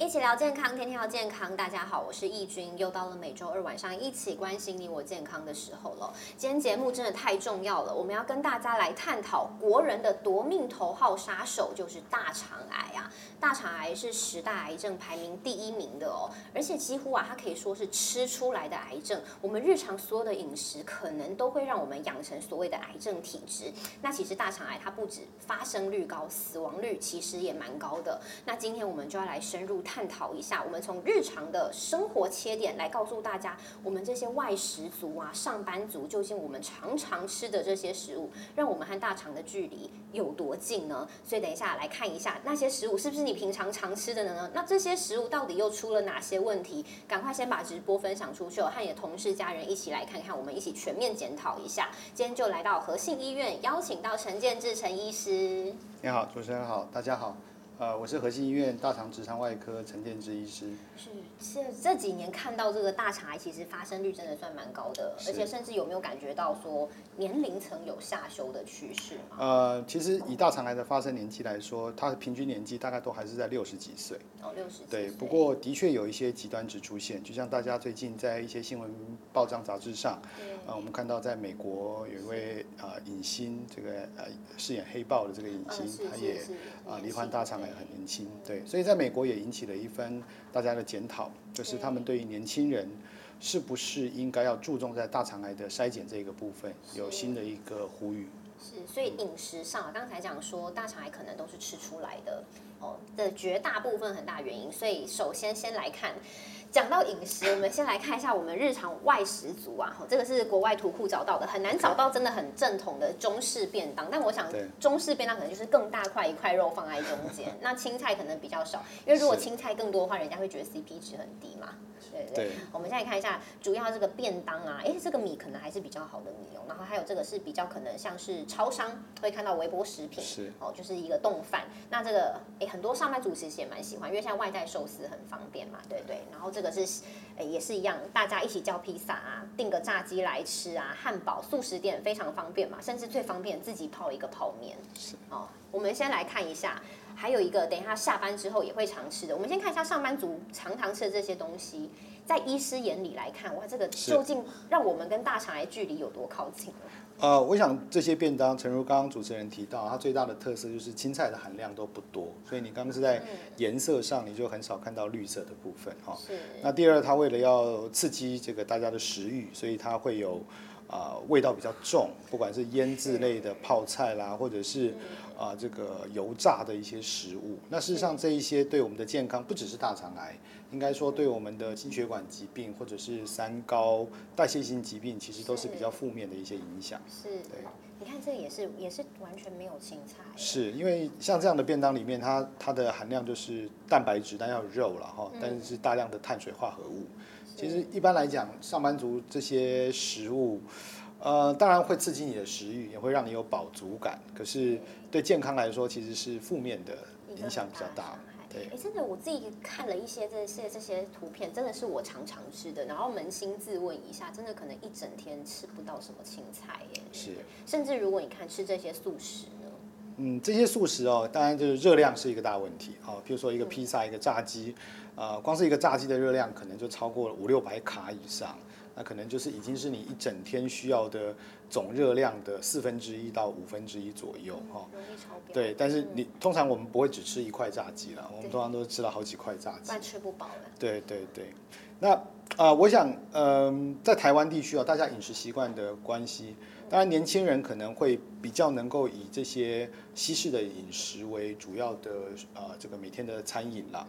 一起聊健康，天天要健康。大家好，我是易君，又到了每周二晚上一起关心你我健康的时候了。今天节目真的太重要了，我们要跟大家来探讨国人的夺命头号杀手，就是大肠癌啊。大肠癌是十大癌症排名第一名的哦，而且几乎啊，它可以说是吃出来的癌症。我们日常所有的饮食，可能都会让我们养成所谓的癌症体质。那其实大肠癌它不止发生率高，死亡率其实也蛮高的。那今天我们就要来深入。探讨一下，我们从日常的生活切点来告诉大家，我们这些外食族啊、上班族，究竟我们常常吃的这些食物，让我们和大肠的距离有多近呢？所以等一下来看一下那些食物是不是你平常常吃的呢？那这些食物到底又出了哪些问题？赶快先把直播分享出去，和你的同事、家人一起来看看，我们一起全面检讨一下。今天就来到和信医院，邀请到陈建志陈医师。你好，主持人好，大家好。呃，我是核心医院大肠直肠外科陈建之医师。是，是这几年看到这个大肠癌，其实发生率真的算蛮高的，而且甚至有没有感觉到说年龄层有下修的趋势吗？呃，其实以大肠癌的发生年纪来说，它的平均年纪大概都还是在六十几岁。哦，六十。对，不过的确有一些极端值出现，就像大家最近在一些新闻报章杂志上，呃，我们看到在美国有一位啊影星，这个呃饰演黑豹的这个影星，他也啊罹患大肠癌。很年轻，对，所以在美国也引起了一番大家的检讨，就是他们对于年轻人是不是应该要注重在大肠癌的筛检这个部分，有新的一个呼吁。是，所以饮食上，刚才讲说大肠癌可能都是吃出来的哦的绝大部分很大原因，所以首先先来看。讲到饮食，我们先来看一下我们日常外食族啊，这个是国外图库找到的，很难找到真的很正统的中式便当。但我想中式便当可能就是更大块一块肉放在中间，那青菜可能比较少，因为如果青菜更多的话，人家会觉得 CP 值很低嘛。对对，我们现在看一下主要这个便当啊，哎，这个米可能还是比较好的米哦。然后还有这个是比较可能像是超商会看到微波食品，是哦，就是一个冻饭。那这个哎，很多上班族其实也蛮喜欢，因为现在外带寿司很方便嘛，对对。然后这个是哎也是一样，大家一起叫披萨啊，订个炸鸡来吃啊，汉堡素食店非常方便嘛，甚至最方便自己泡一个泡面。是哦，我们先来看一下。还有一个，等一下下班之后也会常吃的。我们先看一下上班族常常吃的这些东西，在医师眼里来看，哇，这个究竟让我们跟大肠癌距离有多靠近呃，我想这些便当，诚如刚刚主持人提到，它最大的特色就是青菜的含量都不多，所以你刚刚是在颜色上你就很少看到绿色的部分哈。那第二，它为了要刺激这个大家的食欲，所以它会有啊味道比较重，不管是腌制类的泡菜啦，或者是。啊，这个油炸的一些食物，那事实上这一些对我们的健康不只是大肠癌，应该说对我们的心血管疾病或者是三高、代谢性疾病，其实都是比较负面的一些影响。是，对，你看这也是也是完全没有青菜。是因为像这样的便当里面，它它的含量就是蛋白质，但要有肉了哈，但是大量的碳水化合物。其实一般来讲，上班族这些食物。呃，当然会刺激你的食欲，也会让你有饱足感。可是对健康来说，其实是负面的影响比较大。对，哎，真的，我自己看了一些这些这些图片，真的是我常常吃的。然后扪心自问一下，真的可能一整天吃不到什么青菜耶。是，甚至如果你看吃这些素食呢？嗯，这些素食哦，当然就是热量是一个大问题。哦，比如说一个披萨，一个炸鸡，呃，光是一个炸鸡的热量可能就超过了五六百卡以上。那可能就是已经是你一整天需要的总热量的四分之一到五分之一左右哈。对，但是你通常我们不会只吃一块炸鸡了，我们通常都吃了好几块炸鸡。饭吃不饱了。对对对，那啊，我想嗯，在台湾地区啊，大家饮食习惯的关系，当然年轻人可能会比较能够以这些西式的饮食为主要的啊这个每天的餐饮啦。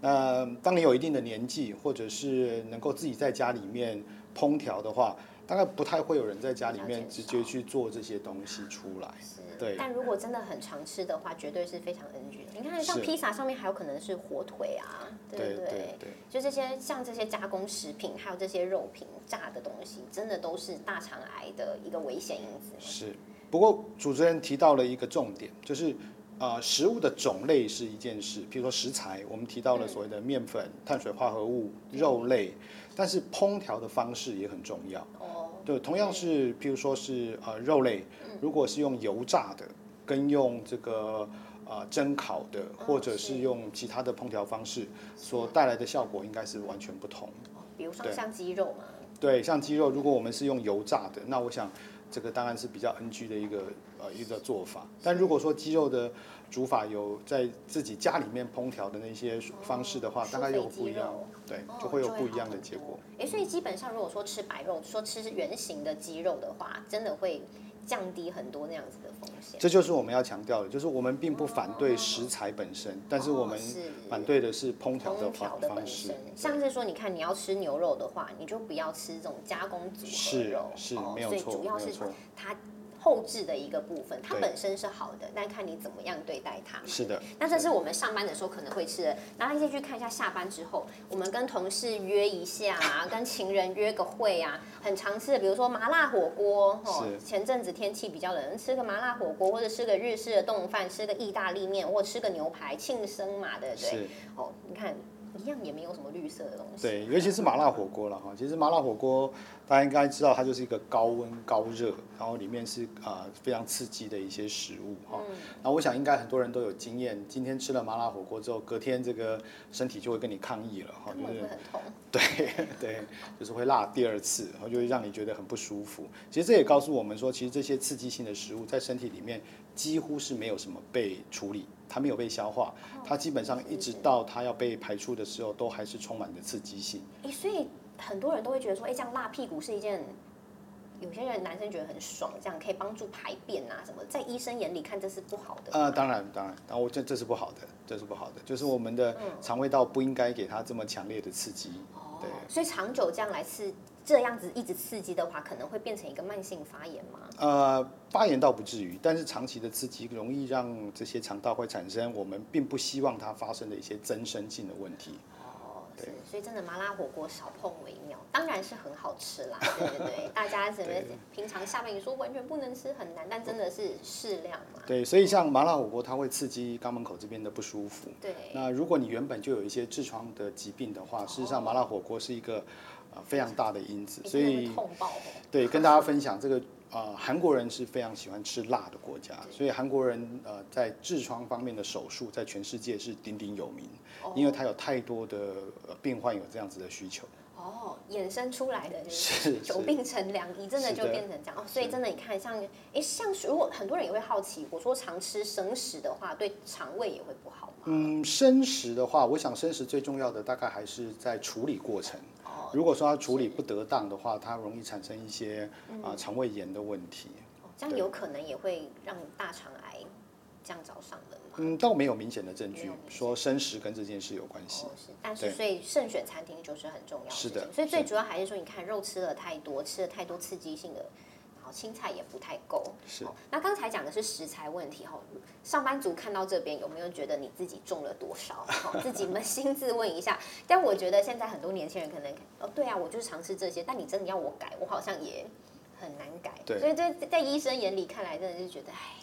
那当你有一定的年纪，或者是能够自己在家里面。烹调的话，大概不太会有人在家里面直接去做这些东西出来。对。但如果真的很常吃的话，绝对是非常 NG 的。你看，像披萨上面还有可能是火腿啊，对不对？对。就这些像这些加工食品，还有这些肉品炸的东西，真的都是大肠癌的一个危险因子。是。不过主持人提到了一个重点，就是呃，食物的种类是一件事，比如说食材，我们提到了所谓的面粉、碳水化合物、肉类。但是烹调的方式也很重要。哦。对，同样是，譬如说是呃肉类，如果是用油炸的，跟用这个呃蒸烤的，或者是用其他的烹调方式所带来的效果，应该是完全不同。比如说像鸡肉嘛。对，像鸡肉，如果我们是用油炸的，那我想这个当然是比较 NG 的一个呃一个做法。但如果说鸡肉的煮法有在自己家里面烹调的那些方式的话，大概又不一样，对，就会有不一样的结果。哎，所以基本上如果说吃白肉，说吃圆形的鸡肉的话，真的会。降低很多那样子的风险，这就是我们要强调的，就是我们并不反对食材本身，但是我们反对的是烹调的方方式。像是说，你看你要吃牛肉的话，你就不要吃这种加工组合肉，是没有错，主要是它。后置的一个部分，它本身是好的，但看你怎么样对待它。是的。那这是我们上班的时候可能会吃的，然后先去看一下下班之后，我们跟同事约一下啊，跟情人约个会啊，很常吃的，比如说麻辣火锅。哦。前阵子天气比较冷，吃个麻辣火锅，或者吃个日式的冻饭，吃个意大利面，或吃个牛排庆生嘛，对不对？哦，你看。一样也没有什么绿色的东西。对，尤其是麻辣火锅了哈。其实麻辣火锅大家应该知道，它就是一个高温高热，然后里面是啊非常刺激的一些食物哈。那我想应该很多人都有经验，今天吃了麻辣火锅之后，隔天这个身体就会跟你抗议了哈，就是很痛。对 对，就是会辣第二次，然后就会让你觉得很不舒服。其实这也告诉我们说，其实这些刺激性的食物在身体里面几乎是没有什么被处理。它没有被消化，它基本上一直到它要被排出的时候，都还是充满着刺激性。哎，所以很多人都会觉得说，哎，这样辣屁股是一件，有些人男生觉得很爽，这样可以帮助排便啊什么，在医生眼里看这是不好的。呃，当然当然，然我这这是不好的，这是不好的，就是我们的肠胃道不应该给它这么强烈的刺激。对，所以长久这样来刺这样子一直刺激的话，可能会变成一个慢性发炎吗？呃，发炎倒不至于，但是长期的刺激容易让这些肠道会产生我们并不希望它发生的一些增生性的问题。哦，对，所以真的麻辣火锅少碰为妙，当然是很好吃啦，对对对，大家怎么平常下面你说完全不能吃很难，但真的是适量嘛。对，所以像麻辣火锅，它会刺激肛门口这边的不舒服。对，那如果你原本就有一些痔疮的疾病的话，事实上麻辣火锅是一个。啊，非常大的因子，所以对跟大家分享这个啊，韩国人是非常喜欢吃辣的国家，所以韩国人呃在痔疮方面的手术在全世界是鼎鼎有名，因为他有太多的病患有这样子的需求。哦，衍生出来的就是 久病成良医，真的就变成这样哦。所以真的你看，像哎，像如果很多人也会好奇，我说常吃生食的话，对肠胃也会不好吗？嗯，生食的话，我想生食最重要的大概还是在处理过程。如果说它处理不得当的话，它容易产生一些啊肠胃炎的问题。这样有可能也会让大肠癌这样找上门吗？嗯，倒没有明显的证据说生食跟这件事有关系。是，但是所以慎选餐厅就是很重要。是的，所以最主要还是说，你看肉吃了太多，吃了太多刺激性的。青菜也不太够，是。那刚才讲的是食材问题哈，上班族看到这边有没有觉得你自己种了多少？自己扪心自问一下。但我觉得现在很多年轻人可能，哦，对啊，我就是尝试这些，但你真的要我改，我好像也很难改。对。所以在在医生眼里看来，真的是觉得唉，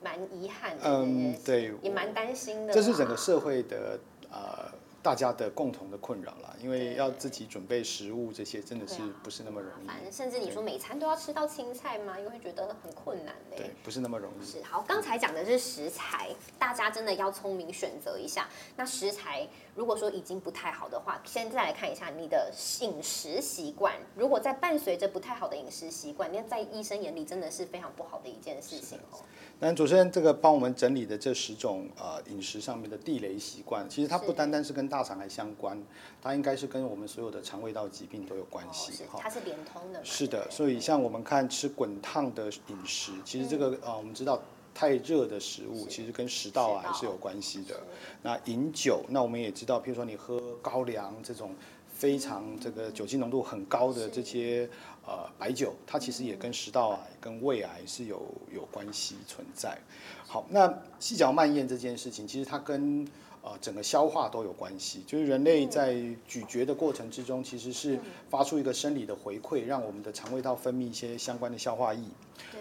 蛮遗憾的。嗯，对。也蛮担心的。这是整个社会的呃。大家的共同的困扰啦，因为要自己准备食物这些，真的是不是那么容易。反正甚至你说每餐都要吃到青菜吗？又会觉得很困难嘞。对，不是那么容易。是好，刚才讲的是食材，大家真的要聪明选择一下。那食材如果说已经不太好的话，现在来看一下你的饮食习惯。如果在伴随着不太好的饮食习惯，那在医生眼里真的是非常不好的一件事情哦。那主持人这个帮我们整理的这十种呃饮食上面的地雷习惯，其实它不单单是跟大肠癌相关，它应该是跟我们所有的肠胃道疾病都有关系哈。它是连通的。是的，所以像我们看吃滚烫的饮食，其实这个呃我们知道太热的食物其实跟食道癌是有关系的。那饮酒，那我们也知道，譬如说你喝高粱这种非常这个酒精浓度很高的这些。呃，白酒它其实也跟食道癌、跟胃癌是有有关系存在。好，那细嚼慢咽这件事情，其实它跟呃整个消化都有关系。就是人类在咀嚼的过程之中，其实是发出一个生理的回馈，让我们的肠胃道分泌一些相关的消化液。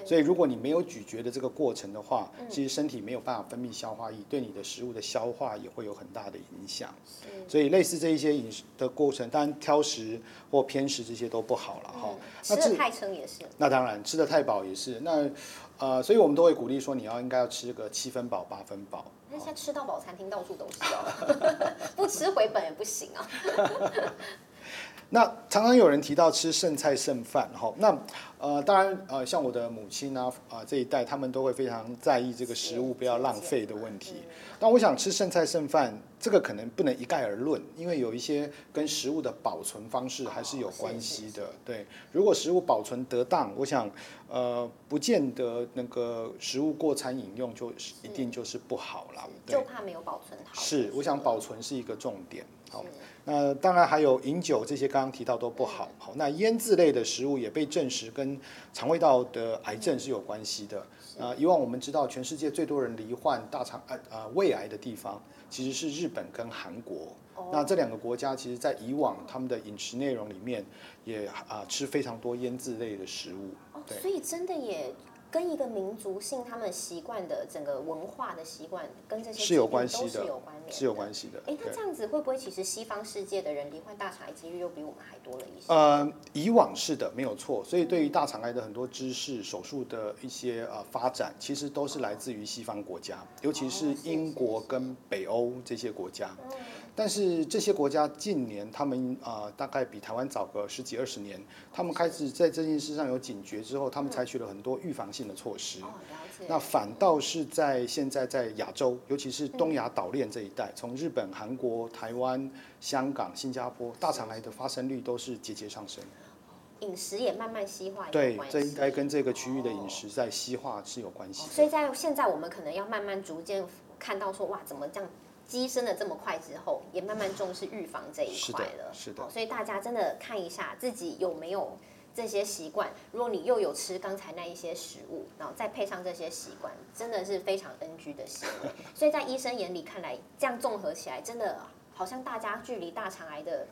所以，如果你没有咀嚼的这个过程的话，其实身体没有办法分泌消化液，对你的食物的消化也会有很大的影响。所以，类似这一些饮食的过程，当然挑食或偏食这些都不好了哈。吃的太撑也是。那当然，吃的太饱也是。那呃，所以我们都会鼓励说，你要应该要吃个七分饱、八分饱。那现在吃到饱餐厅到处都是哦，不吃回本也不行啊。那常常有人提到吃剩菜剩饭，哈，那呃，当然呃，像我的母亲啊啊这一代，他们都会非常在意这个食物不要浪费的问题。但我想吃剩菜剩饭，这个可能不能一概而论，因为有一些跟食物的保存方式还是有关系的。对，如果食物保存得当，我想呃，不见得那个食物过餐饮用就一定就是不好了。就怕没有保存好。是，我想保存是一个重点。好。那当然还有饮酒这些，刚刚提到都不好。好，那腌制类的食物也被证实跟肠胃道的癌症是有关系的。啊，以往我们知道全世界最多人罹患大肠癌啊胃癌的地方，其实是日本跟韩国。那这两个国家其实在以往他们的饮食内容里面，也啊吃非常多腌制类的食物。哦，所以真的也。跟一个民族性，他们习惯的整个文化的习惯，跟这些是有关系的，是有关联，是有关系的。哎，那这样子会不会其实西方世界的人罹患大肠癌几率又比我们还多了一些？呃，以往是的，没有错。所以对于大肠癌的很多知识、手术的一些呃发展，其实都是来自于西方国家，尤其是英国跟北欧这些国家。但是这些国家近年，他们啊，大概比台湾早个十几二十年，他们开始在这件事上有警觉之后，他们采取了很多预防性的措施。那反倒是在现在在亚洲，尤其是东亚岛链这一带，从日本、韩国、台湾、香港、新加坡，大肠癌的发生率都是节节上升。饮食也慢慢西化，对，这应该跟这个区域的饮食在西化是有关系。所以在现在，我们可能要慢慢逐渐看到说，哇，怎么这样？机升的这么快之后，也慢慢重视预防这一块了。是的，所以大家真的看一下自己有没有这些习惯。如果你又有吃刚才那一些食物，然后再配上这些习惯，真的是非常 NG 的行为。所以在医生眼里看来，这样综合起来，真的好像大家距离大肠癌的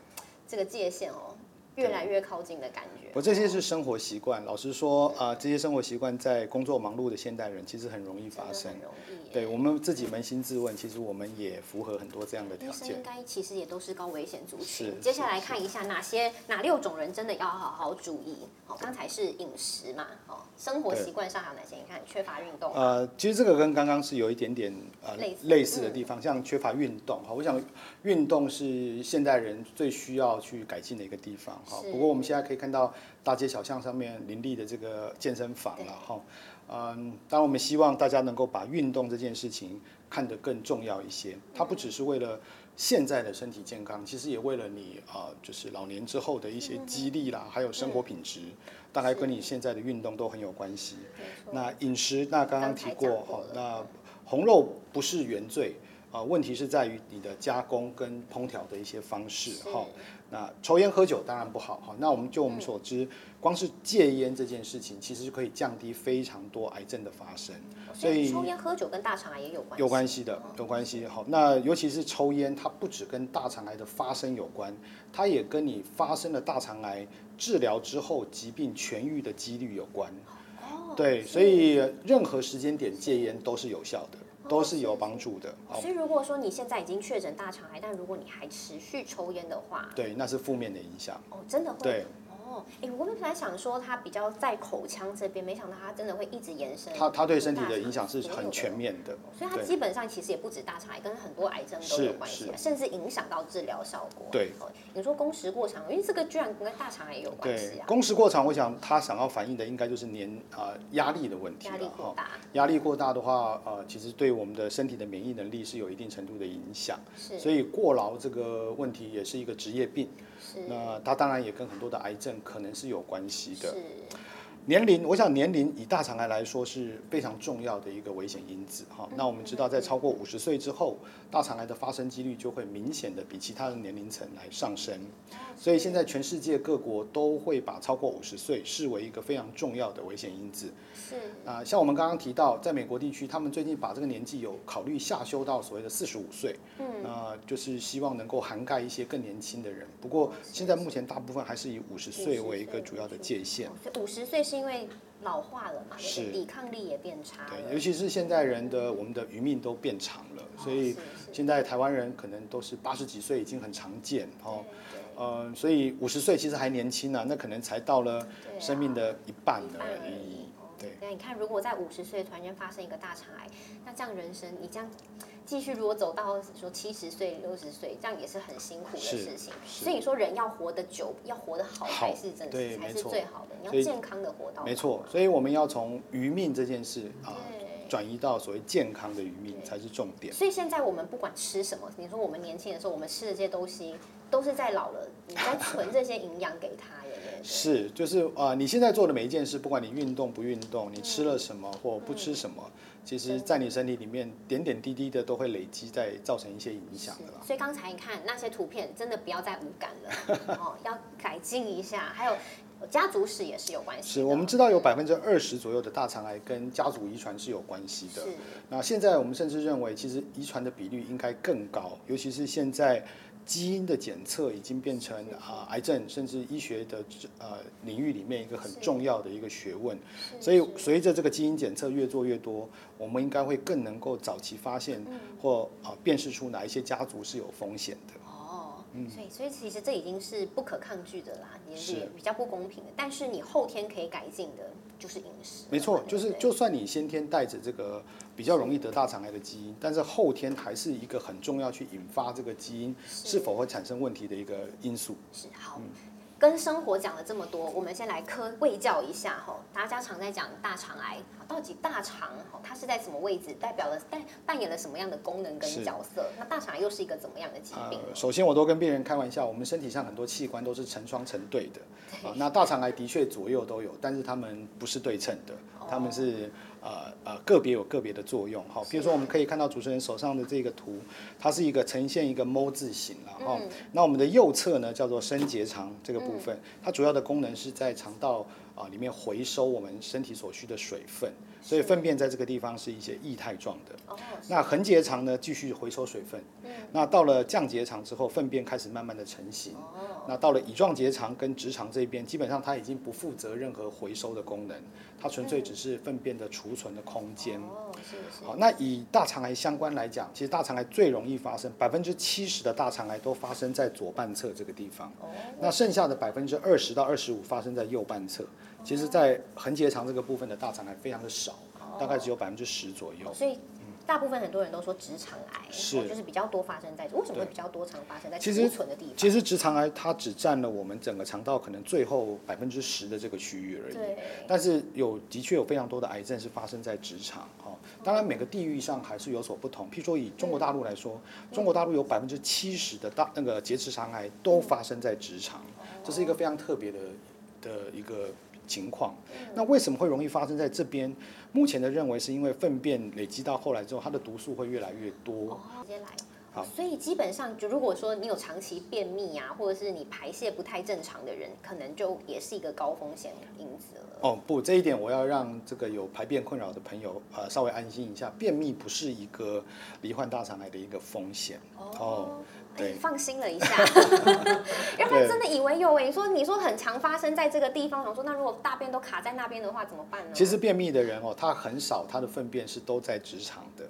这个界限哦。越来越靠近的感觉。我这些是生活习惯，老实说啊，这些生活习惯在工作忙碌的现代人其实很容易发生。很容易。对我们自己扪心自问，其实我们也符合很多这样的条件。应该其实也都是高危险族群。接下来看一下哪些哪六种人真的要好好注意。好，刚才是饮食嘛，哦，生活习惯上还有哪些？你看缺乏运动。呃，其实这个跟刚刚是有一点点呃类似的地方，像缺乏运动。好，我想运动是现代人最需要去改进的一个地方。好，不过我们现在可以看到大街小巷上面林立的这个健身房了哈，嗯，当然我们希望大家能够把运动这件事情看得更重要一些。它不只是为了现在的身体健康，其实也为了你啊，就是老年之后的一些激励啦，还有生活品质，大概跟你现在的运动都很有关系。那饮食，那刚刚提过哈，那红肉不是原罪啊，问题是在于你的加工跟烹调的一些方式哈。那抽烟喝酒当然不好哈。那我们就我们所知，光是戒烟这件事情，其实就可以降低非常多癌症的发生。所以抽烟喝酒跟大肠癌也有关。有关系的，有关系。好，那尤其是抽烟，它不只跟大肠癌的发生有关，它也跟你发生了大肠癌治疗之后疾病痊愈的几率有关。哦。对，所以任何时间点戒烟都是有效的。都是有帮助的。所以如果说你现在已经确诊大肠癌，但如果你还持续抽烟的话，对，那是负面的影响。哦，真的会。对。哦，哎，我们本来想说它比较在口腔这边，没想到它真的会一直延伸。它它对身体的影响是很全面的。所以它基本上其实也不止大肠癌，跟很多癌症都有关系，甚至影响到治疗效果。对。你说工时过长，因为这个居然跟大肠癌有关系啊。工时过长，我想他想要反映的应该就是年啊压力的问题压力过大。压力过大的话，呃，其实对我们的身体的免疫能力是有一定程度的影响。是。所以过劳这个问题也是一个职业病。那它当然也跟很多的癌症可能是有关系的。年龄，我想年龄以大肠癌来说是非常重要的一个危险因子哈。那我们知道，在超过五十岁之后，大肠癌的发生几率就会明显的比其他的年龄层来上升。所以现在全世界各国都会把超过五十岁视为一个非常重要的危险因子。是啊，像我们刚刚提到，在美国地区，他们最近把这个年纪有考虑下修到所谓的四十五岁。嗯，那就是希望能够涵盖一些更年轻的人。不过现在目前大部分还是以五十岁为一个主要的界限。五十岁是因为老化了嘛？是抵抗力也变差。对，尤其是现在人的我们的余命都变长了，所以现在台湾人可能都是八十几岁已经很常见哦。呃，所以五十岁其实还年轻呢，那可能才到了生命的一半而已。对，那你看，如果在五十岁突然间发生一个大肠癌，那这样人生你这样继续如果走到说七十岁、六十岁，这样也是很辛苦的事情。所以你说人要活得久，要活得好才是真的，才是最好的。你要健康的活到。没错，所以我们要从余命这件事啊。转移到所谓健康的余命才是重点。所以现在我们不管吃什么，你说我们年轻的时候，我们吃的这些东西，都是在老了，你在存这些营养给他，是，就是啊，你现在做的每一件事，不管你运动不运动，你吃了什么或不吃什么，其实在你身体里面点点滴滴的都会累积，在造成一些影响的啦。所以刚才你看那些图片，真的不要再无感了 哦，要改进一下。还有。家族史也是有关系。是我们知道有百分之二十左右的大肠癌跟家族遗传是有关系的。那现在我们甚至认为，其实遗传的比率应该更高，尤其是现在基因的检测已经变成啊癌症甚至医学的呃领域里面一个很重要的一个学问。所以随着这个基因检测越做越多，我们应该会更能够早期发现或啊辨识出哪一些家族是有风险的。所以，所以其实这已经是不可抗拒的啦，也是比较不公平的。但是你后天可以改进的，就是饮食。没错，就是就算你先天带着这个比较容易得大肠癌的基因，但是后天还是一个很重要去引发这个基因是否会产生问题的一个因素。是好。跟生活讲了这么多，我们先来科卫教一下哈。大家常在讲大肠癌，到底大肠它是在什么位置，代表了代扮演了什么样的功能跟角色？那大肠癌又是一个怎么样的疾病？首先，我都跟病人开玩笑，我们身体上很多器官都是成双成对的。啊，那大肠癌的确左右都有，但是它们不是对称的，它们是。呃呃，个别有个别的作用，好，比如说我们可以看到主持人手上的这个图，它是一个呈现一个 “M” 字形了，哈，那我们的右侧呢叫做升结肠这个部分，它主要的功能是在肠道啊里面回收我们身体所需的水分。所以粪便在这个地方是一些液态状的。哦。那横结肠呢，继续回收水分。嗯。那到了降结肠之后，粪便开始慢慢的成型。哦。那到了乙状结肠跟直肠这边，基本上它已经不负责任何回收的功能，它纯粹只是粪便的储存的空间。哦。好，那以大肠癌相关来讲，其实大肠癌最容易发生，百分之七十的大肠癌都发生在左半侧这个地方。哦。那剩下的百分之二十到二十五发生在右半侧。其实，在横结肠这个部分的大肠癌非常的少，大概只有百分之十左右。所以，大部分很多人都说直肠癌是就是比较多发生在为什么会比较多常发生在储存的地方？其实直肠癌它只占了我们整个肠道可能最后百分之十的这个区域而已。对。但是有的确有非常多的癌症是发生在直肠哈。当然每个地域上还是有所不同。譬如说以中国大陆来说，中国大陆有百分之七十的大那个结直肠癌都发生在直肠，这是一个非常特别的的一个。情况，那为什么会容易发生在这边？目前的认为是因为粪便累积到后来之后，它的毒素会越来越多。直接来，好，所以基本上就如果说你有长期便秘啊，或者是你排泄不太正常的人，可能就也是一个高风险因子了。哦，不，这一点我要让这个有排便困扰的朋友呃稍微安心一下，便秘不是一个罹患大肠癌的一个风险哦。对，放心了一下，要不然真的以为有诶。你说你说很常发生在这个地方，我说那如果大便都卡在那边的话怎么办呢？其实便秘的人哦，他很少他的粪便是都在直肠的。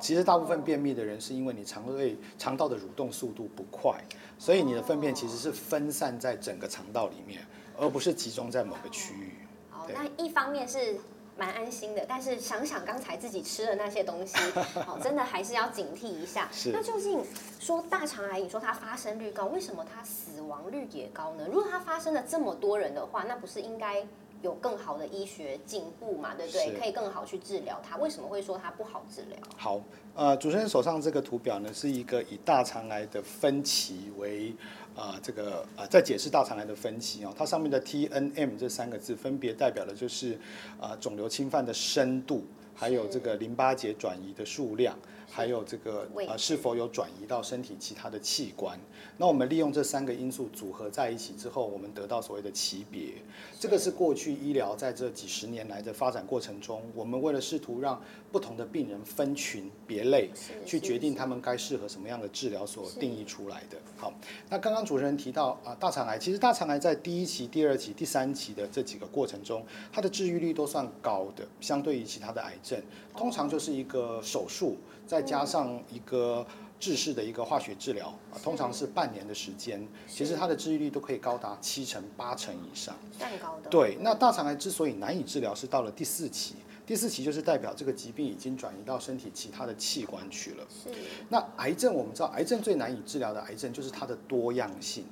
其实大部分便秘的人是因为你肠胃肠道的蠕动速度不快，所以你的粪便其实是分散在整个肠道里面，而不是集中在某个区域。哦，那一方面是。蛮安心的，但是想想刚才自己吃的那些东西，好，真的还是要警惕一下。那究竟说大肠癌，你说它发生率高，为什么它死亡率也高呢？如果它发生了这么多人的话，那不是应该有更好的医学进步嘛？对不对？可以更好去治疗它。为什么会说它不好治疗？好，呃，主持人手上这个图表呢，是一个以大肠癌的分歧为。啊，这个啊，在解释大肠癌的分歧哦，它上面的 T N M 这三个字分别代表的就是啊肿瘤侵犯的深度，还有这个淋巴结转移的数量。还有这个呃是否有转移到身体其他的器官？那我们利用这三个因素组合在一起之后，我们得到所谓的级别。这个是过去医疗在这几十年来的发展过程中，我们为了试图让不同的病人分群别类，去决定他们该适合什么样的治疗所定义出来的。好，那刚刚主持人提到啊，大肠癌其实大肠癌在第一期、第二期、第三期的这几个过程中，它的治愈率都算高的，相对于其他的癌症，通常就是一个手术。再加上一个治式的一个化学治疗，通常是半年的时间，其实它的治愈率都可以高达七成八成以上。蛋高的。对，那大肠癌之所以难以治疗，是到了第四期，第四期就是代表这个疾病已经转移到身体其他的器官去了。是。那癌症我们知道，癌症最难以治疗的癌症就是它的多样性。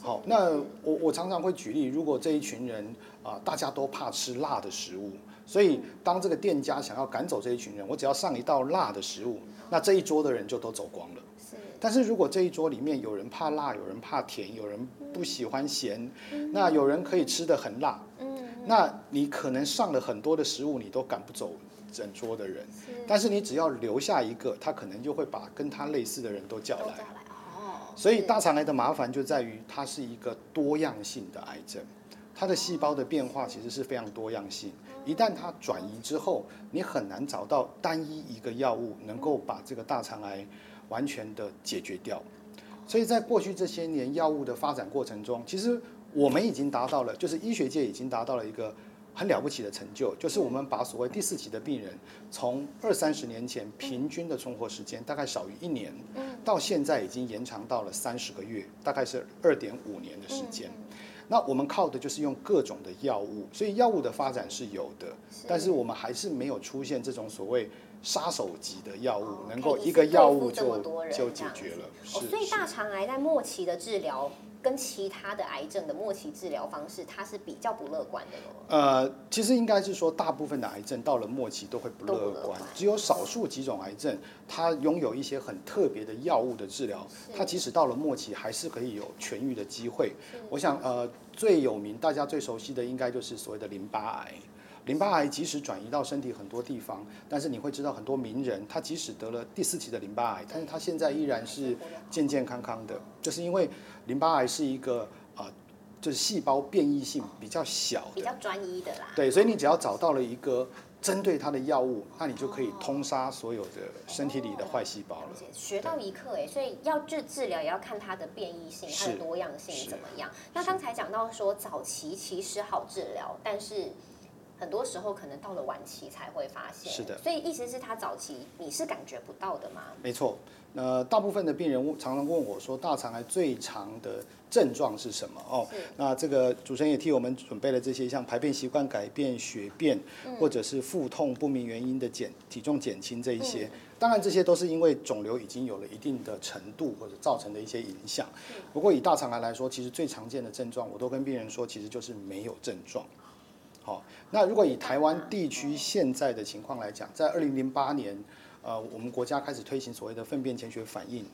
好，那我我常常会举例，如果这一群人啊，大家都怕吃辣的食物，所以当这个店家想要赶走这一群人，我只要上一道辣的食物，那这一桌的人就都走光了。是。但是如果这一桌里面有人怕辣，有人怕甜，有人不喜欢咸，那有人可以吃的很辣，嗯，那你可能上了很多的食物，你都赶不走整桌的人。但是你只要留下一个，他可能就会把跟他类似的人都叫来。所以大肠癌的麻烦就在于它是一个多样性的癌症，它的细胞的变化其实是非常多样性。一旦它转移之后，你很难找到单一一个药物能够把这个大肠癌完全的解决掉。所以在过去这些年药物的发展过程中，其实我们已经达到了，就是医学界已经达到了一个。很了不起的成就，就是我们把所谓第四期的病人，从二三十年前平均的存活时间大概少于一年，到现在已经延长到了三十个月，大概是二点五年的时间。那我们靠的就是用各种的药物，所以药物的发展是有的，但是我们还是没有出现这种所谓杀手级的药物，能够一个药物就就解决了。所以大肠癌在末期的治疗。跟其他的癌症的末期治疗方式，它是比较不乐观的咯。呃，其实应该是说，大部分的癌症到了末期都会不乐观，只有少数几种癌症，它拥有一些很特别的药物的治疗，它即使到了末期还是可以有痊愈的机会。我想，呃，最有名、大家最熟悉的应该就是所谓的淋巴癌。淋巴癌即使转移到身体很多地方，但是你会知道很多名人，他即使得了第四期的淋巴癌，但是他现在依然是健健康康的，就是因为淋巴癌是一个啊，就是细胞变异性比较小，比较专一的啦。对，所以你只要找到了一个针对它的药物，那你就可以通杀所有的身体里的坏细胞了。学到一课哎，所以要治治疗也要看它的变异性、它的多样性怎么样。那刚才讲到说早期其实好治疗，但是。很多时候可能到了晚期才会发现，是的，所以意思是他早期你是感觉不到的吗？没错，呃，大部分的病人常常问我说，大肠癌最常的症状是什么？哦，那这个主持人也替我们准备了这些，像排便习惯改变、血便，或者是腹痛不明原因的减体重减轻这一些，当然这些都是因为肿瘤已经有了一定的程度或者造成的一些影响。不过以大肠癌来说，其实最常见的症状，我都跟病人说，其实就是没有症状。好，那如果以台湾地区现在的情况来讲，在二零零八年，呃，我们国家开始推行所谓的粪便潜血反应。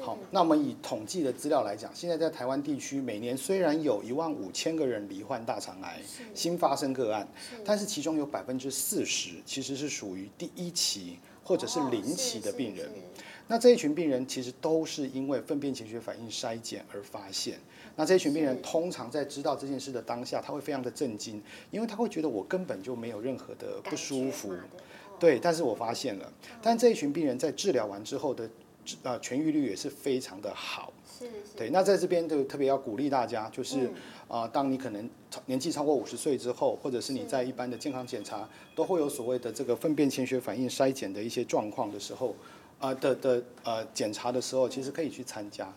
好，那我们以统计的资料来讲，现在在台湾地区每年虽然有一万五千个人罹患大肠癌新发生个案，但是其中有百分之四十其实是属于第一期或者是零期的病人。那这一群病人其实都是因为粪便潜血反应筛检而发现。那这一群病人通常在知道这件事的当下，他会非常的震惊，因为他会觉得我根本就没有任何的不舒服，对。但是我发现了，但这一群病人在治疗完之后的呃痊愈率也是非常的好，是。对，那在这边就特别要鼓励大家，就是啊，当你可能年纪超过五十岁之后，或者是你在一般的健康检查都会有所谓的这个粪便潜血反应筛检的一些状况的时候，啊的的呃检查的时候，其实可以去参加。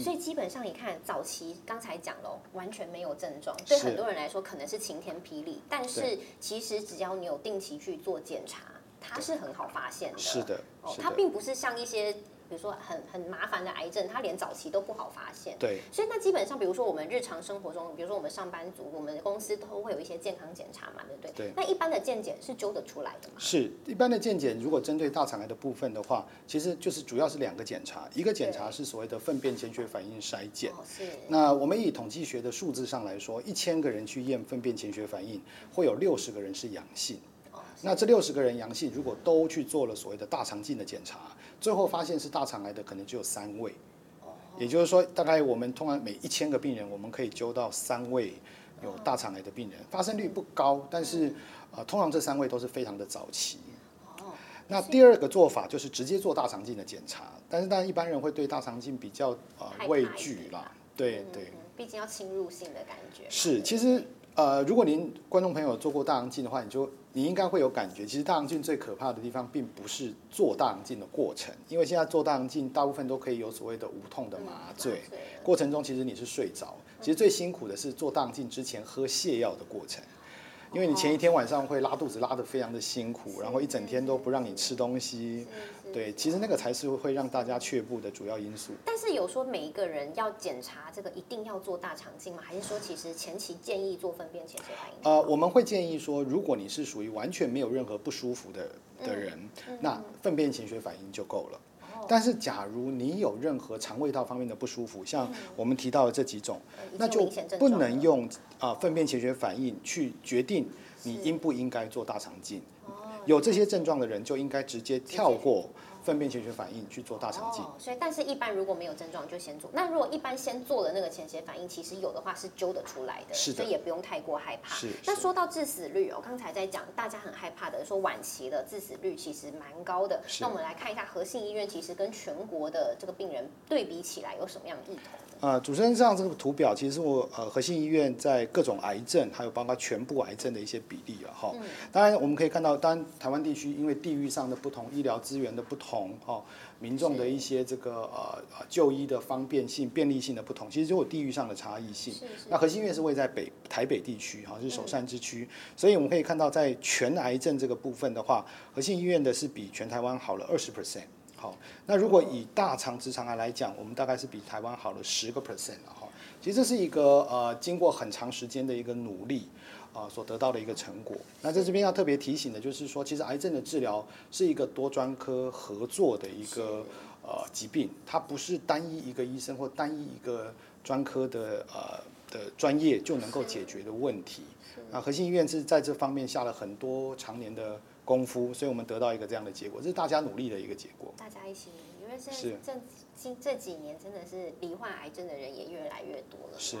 所以基本上你看，早期刚才讲了，完全没有症状，对很多人来说可能是晴天霹雳。但是其实只要你有定期去做检查，它是很好发现的。是的，哦，它并不是像一些。比如说很很麻烦的癌症，它连早期都不好发现。对。所以那基本上，比如说我们日常生活中，比如说我们上班族，我们公司都会有一些健康检查嘛，对不对？对。那一般的健检是揪得出来的吗？是一般的健检，如果针对大肠癌的部分的话，其实就是主要是两个检查，一个检查是所谓的粪便潜血反应筛检。哦，是。那我们以统计学的数字上来说，一千个人去验粪便潜血反应，会有六十个人是阳性。那这六十个人阳性，如果都去做了所谓的大肠镜的检查。最后发现是大肠癌的，可能只有三位，也就是说，大概我们通常每一千个病人，我们可以揪到三位有大肠癌的病人，发生率不高，但是呃，通常这三位都是非常的早期。哦，那第二个做法就是直接做大肠镜的检查，但是当然一般人会对大肠镜比较呃畏惧啦，对对，毕竟要侵入性的感觉。是，其实。呃，如果您观众朋友做过大肠镜的话，你就你应该会有感觉。其实大肠镜最可怕的地方，并不是做大肠镜的过程，因为现在做大肠镜大部分都可以有所谓的无痛的麻醉，过程中其实你是睡着。其实最辛苦的是做大肠镜之前喝泻药的过程。因为你前一天晚上会拉肚子拉得非常的辛苦，然后一整天都不让你吃东西。对，其实那个才是会让大家却步的主要因素。但是有说每一个人要检查这个一定要做大肠镜吗？还是说其实前期建议做粪便潜血反应？呃，我们会建议说，如果你是属于完全没有任何不舒服的的人，那粪便潜血反应就够了。但是假如你有任何肠胃道方面的不舒服，像我们提到的这几种，那就不能用啊粪便潜血反应去决定你应不应该做大肠镜。有这些症状的人就应该直接跳过。粪便潜血反应去做大肠镜，所以但是一般如果没有症状就先做。那如果一般先做了那个潜血反应，其实有的话是揪得出来的，所以也不用太过害怕。是。那说到致死率哦，刚才在讲大家很害怕的，说晚期的致死率其实蛮高的。那我们来看一下和信医院其实跟全国的这个病人对比起来有什么样的异同？呃，主持人上这个图表，其实我呃和信医院在各种癌症，还有包括全部癌症的一些比例了哈。当然我们可以看到，当然台湾地区因为地域上的不同，医疗资源的不同，哈，民众的一些这个呃就医的方便性、便利性的不同，其实就有地域上的差异性。那核心医院是位在北台北地区，哈，是首善之区，所以我们可以看到，在全癌症这个部分的话，核心医院的是比全台湾好了二十 percent。好，那如果以大肠直肠癌来讲，我们大概是比台湾好了十个 percent 了哈。其实这是一个呃经过很长时间的一个努力啊所得到的一个成果。那在这边要特别提醒的就是说，其实癌症的治疗是一个多专科合作的一个呃疾病，它不是单一一个医生或单一一个专科的呃的专业就能够解决的问题。啊，核心医院是在这方面下了很多常年的。功夫，所以我们得到一个这样的结果，这是大家努力的一个结果。大家一起，因为现在这近这几年真的是罹患癌症的人也越来越多了，是，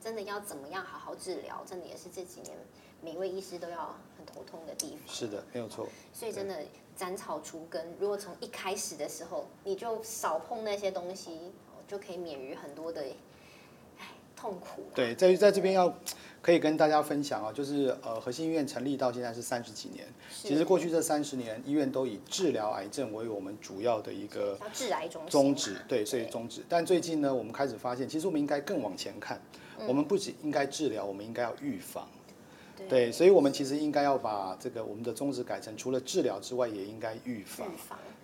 真的要怎么样好好治疗，真的也是这几年每位医师都要很头痛的地方。是的，没有错。所以真的斩草除根，如果从一开始的时候你就少碰那些东西，就可以免于很多的唉痛苦。对，在在这边要。可以跟大家分享啊，就是呃，核心医院成立到现在是三十几年。其实过去这三十年，医院都以治疗癌症为我们主要的一个治癌宗旨，对，所以宗旨。但最近呢，我们开始发现，其实我们应该更往前看。我们不仅应该治疗，我们应该要预防。对，所以我们其实应该要把这个我们的宗旨改成，除了治疗之外，也应该预防。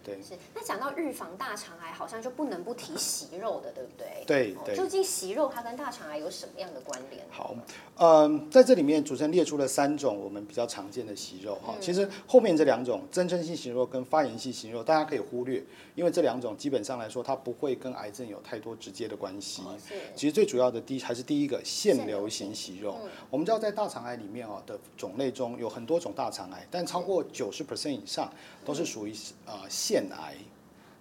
对，是。那讲到预防大肠癌，好像就不能不提息肉的，对不对？对对。究竟息肉它跟大肠癌有什么样的关联？好，嗯，在这里面主持人列出了三种我们比较常见的息肉哈。其实后面这两种增生性息肉跟发炎性息肉，大家可以忽略，因为这两种基本上来说，它不会跟癌症有太多直接的关系。是。其实最主要的第还是第一个腺瘤型息肉。我们知道在大肠癌里面哦的种类中有很多种大肠癌，但超过九十 percent 以上都是属于啊。腺癌，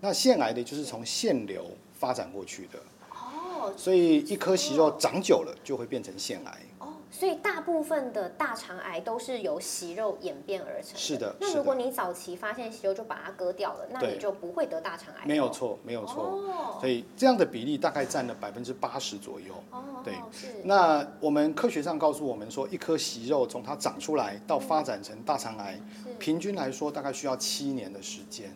那腺癌的就是从腺瘤发展过去的，哦，所以一颗息肉长久了就会变成腺癌。哦，所以大部分的大肠癌都是由息肉演变而成。是的，那如果你早期发现息肉就把它割掉了，那你就不会得大肠癌。没有错，没有错。哦，所以这样的比例大概占了百分之八十左右。哦，对。那我们科学上告诉我们说，一颗息肉从它长出来到发展成大肠癌，平均来说大概需要七年的时间。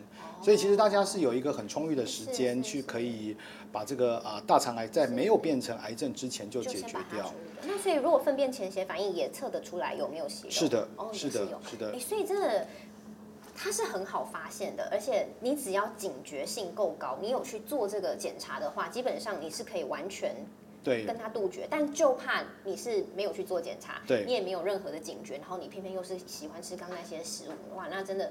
所以其实大家是有一个很充裕的时间去可以把这个啊大肠癌在没有变成癌症之前就解决掉。那所以如果粪便潜血反应也测得出来有没有息肉？是的，是的，是的。所以真的它是很好发现的，而且你只要警觉性够高，你有去做这个检查的话，基本上你是可以完全对跟它杜绝。但就怕你是没有去做检查，对，你也没有任何的警觉，然后你偏偏又是喜欢吃刚那些食物，哇，那真的。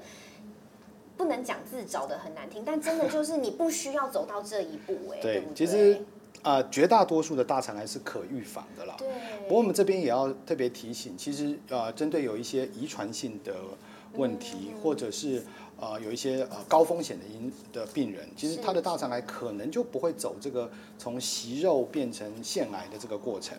不能讲自找的很难听，但真的就是你不需要走到这一步哎，对不对？其实啊，绝大多数的大肠癌是可预防的啦。对。不过我们这边也要特别提醒，其实呃，针对有一些遗传性的问题，或者是。呃，有一些呃高风险的因的病人，其实他的大肠癌可能就不会走这个从息肉变成腺癌的这个过程，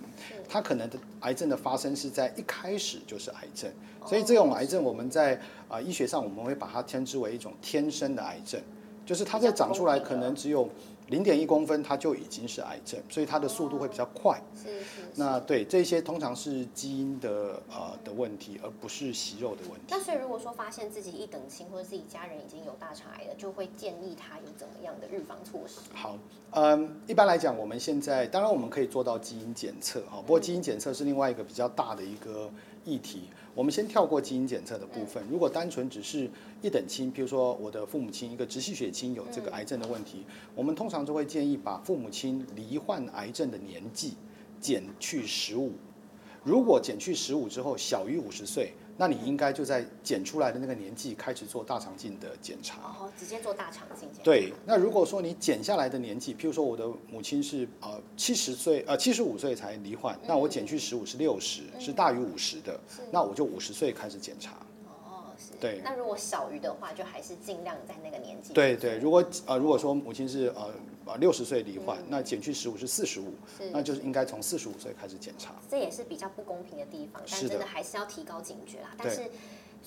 他可能的癌症的发生是在一开始就是癌症，所以这种癌症我们在啊医学上我们会把它称之为一种天生的癌症，就是它在长出来可能只有零点一公分它就已经是癌症，所以它的速度会比较快。是是。那对这些通常是基因的呃的问题，而不是息肉的问题。那所以如果说发现自己一等亲或者自己家人已经有大肠癌了，就会建议他有怎么样的预防措施？好，嗯，一般来讲，我们现在当然我们可以做到基因检测哈，不过基因检测是另外一个比较大的一个议题。我们先跳过基因检测的部分，如果单纯只是一等亲，比如说我的父母亲一个直系血亲有这个癌症的问题，我们通常就会建议把父母亲罹患癌症的年纪减去十五，如果减去十五之后小于五十岁。那你应该就在检出来的那个年纪开始做大肠镜的检查，哦，直接做大肠镜检查。对，那如果说你减下来的年纪，譬如说我的母亲是呃七十岁呃七十五岁才罹患，那我减去十五是六十，是大于五十的，那我就五十岁开始检查。对，那如果小于的话，就还是尽量在那个年纪。对对，如果呃如果说母亲是呃呃六十岁罹患，那减去十五是四十五，那就是应该从四十五岁开始检查。这也是比较不公平的地方，但真的还是要提高警觉啦。但是。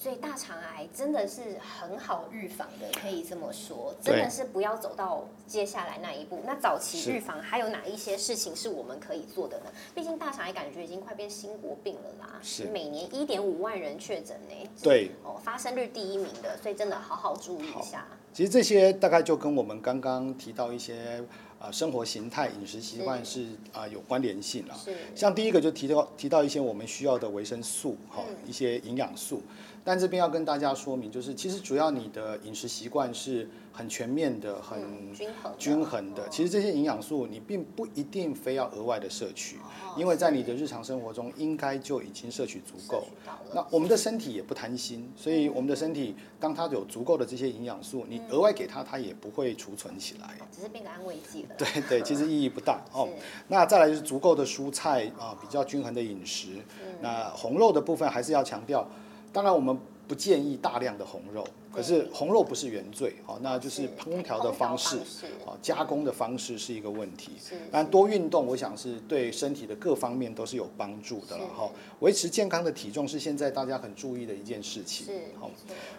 所以大肠癌真的是很好预防的，可以这么说，真的是不要走到接下来那一步。那早期预防还有哪一些事情是我们可以做的呢？毕竟大肠癌感觉已经快变新国病了啦，是每年一点五万人确诊呢，对，哦，发生率第一名的，所以真的好好注意一下。其实这些大概就跟我们刚刚提到一些。啊，生活形态、饮食习惯是啊有关联性了。像第一个就提到提到一些我们需要的维生素，哈，一些营养素。但这边要跟大家说明，就是其实主要你的饮食习惯是很全面的、很均衡均衡的。其实这些营养素你并不一定非要额外的摄取，因为在你的日常生活中应该就已经摄取足够。那我们的身体也不贪心，所以我们的身体当它有足够的这些营养素，你额外给它，它也不会储存起来，只是变个安慰剂了。对对，其实意义不大 哦。那再来就是足够的蔬菜啊，比较均衡的饮食。那红肉的部分还是要强调。当然，我们不建议大量的红肉，可是红肉不是原罪，好，那就是烹调的方式，好，加工的方式是一个问题。但多运动，我想是对身体的各方面都是有帮助的了哈。维持健康的体重是现在大家很注意的一件事情。好，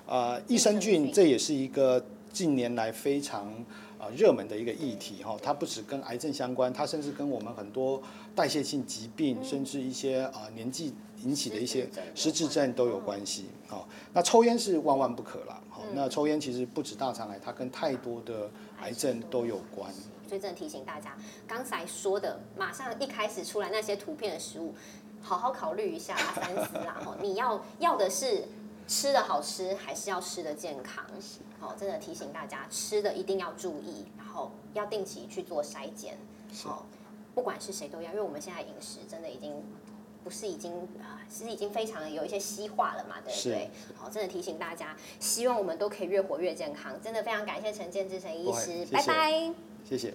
啊，益生菌这也是一个近年来非常啊热门的一个议题哈。它不止跟癌症相关，它甚至跟我们很多代谢性疾病，甚至一些啊年纪。引起的一些失智症都有关系，好，那抽烟是万万不可了，好，那抽烟其实不止大肠癌，它跟太多的癌症都有关。所以真的提醒大家，刚才说的，马上一开始出来那些图片的食物，好好考虑一下，三思啦，哦，你要要的是吃的好吃，还是要吃的健康？好，真的提醒大家，吃的一定要注意，然后要定期去做筛检，哦，不管是谁都要，因为我们现在饮食真的已经。不是已经啊，其实已经非常有一些西化了嘛，对不对？好，真的提醒大家，希望我们都可以越活越健康。真的非常感谢陈建志陈医师，拜拜，谢谢。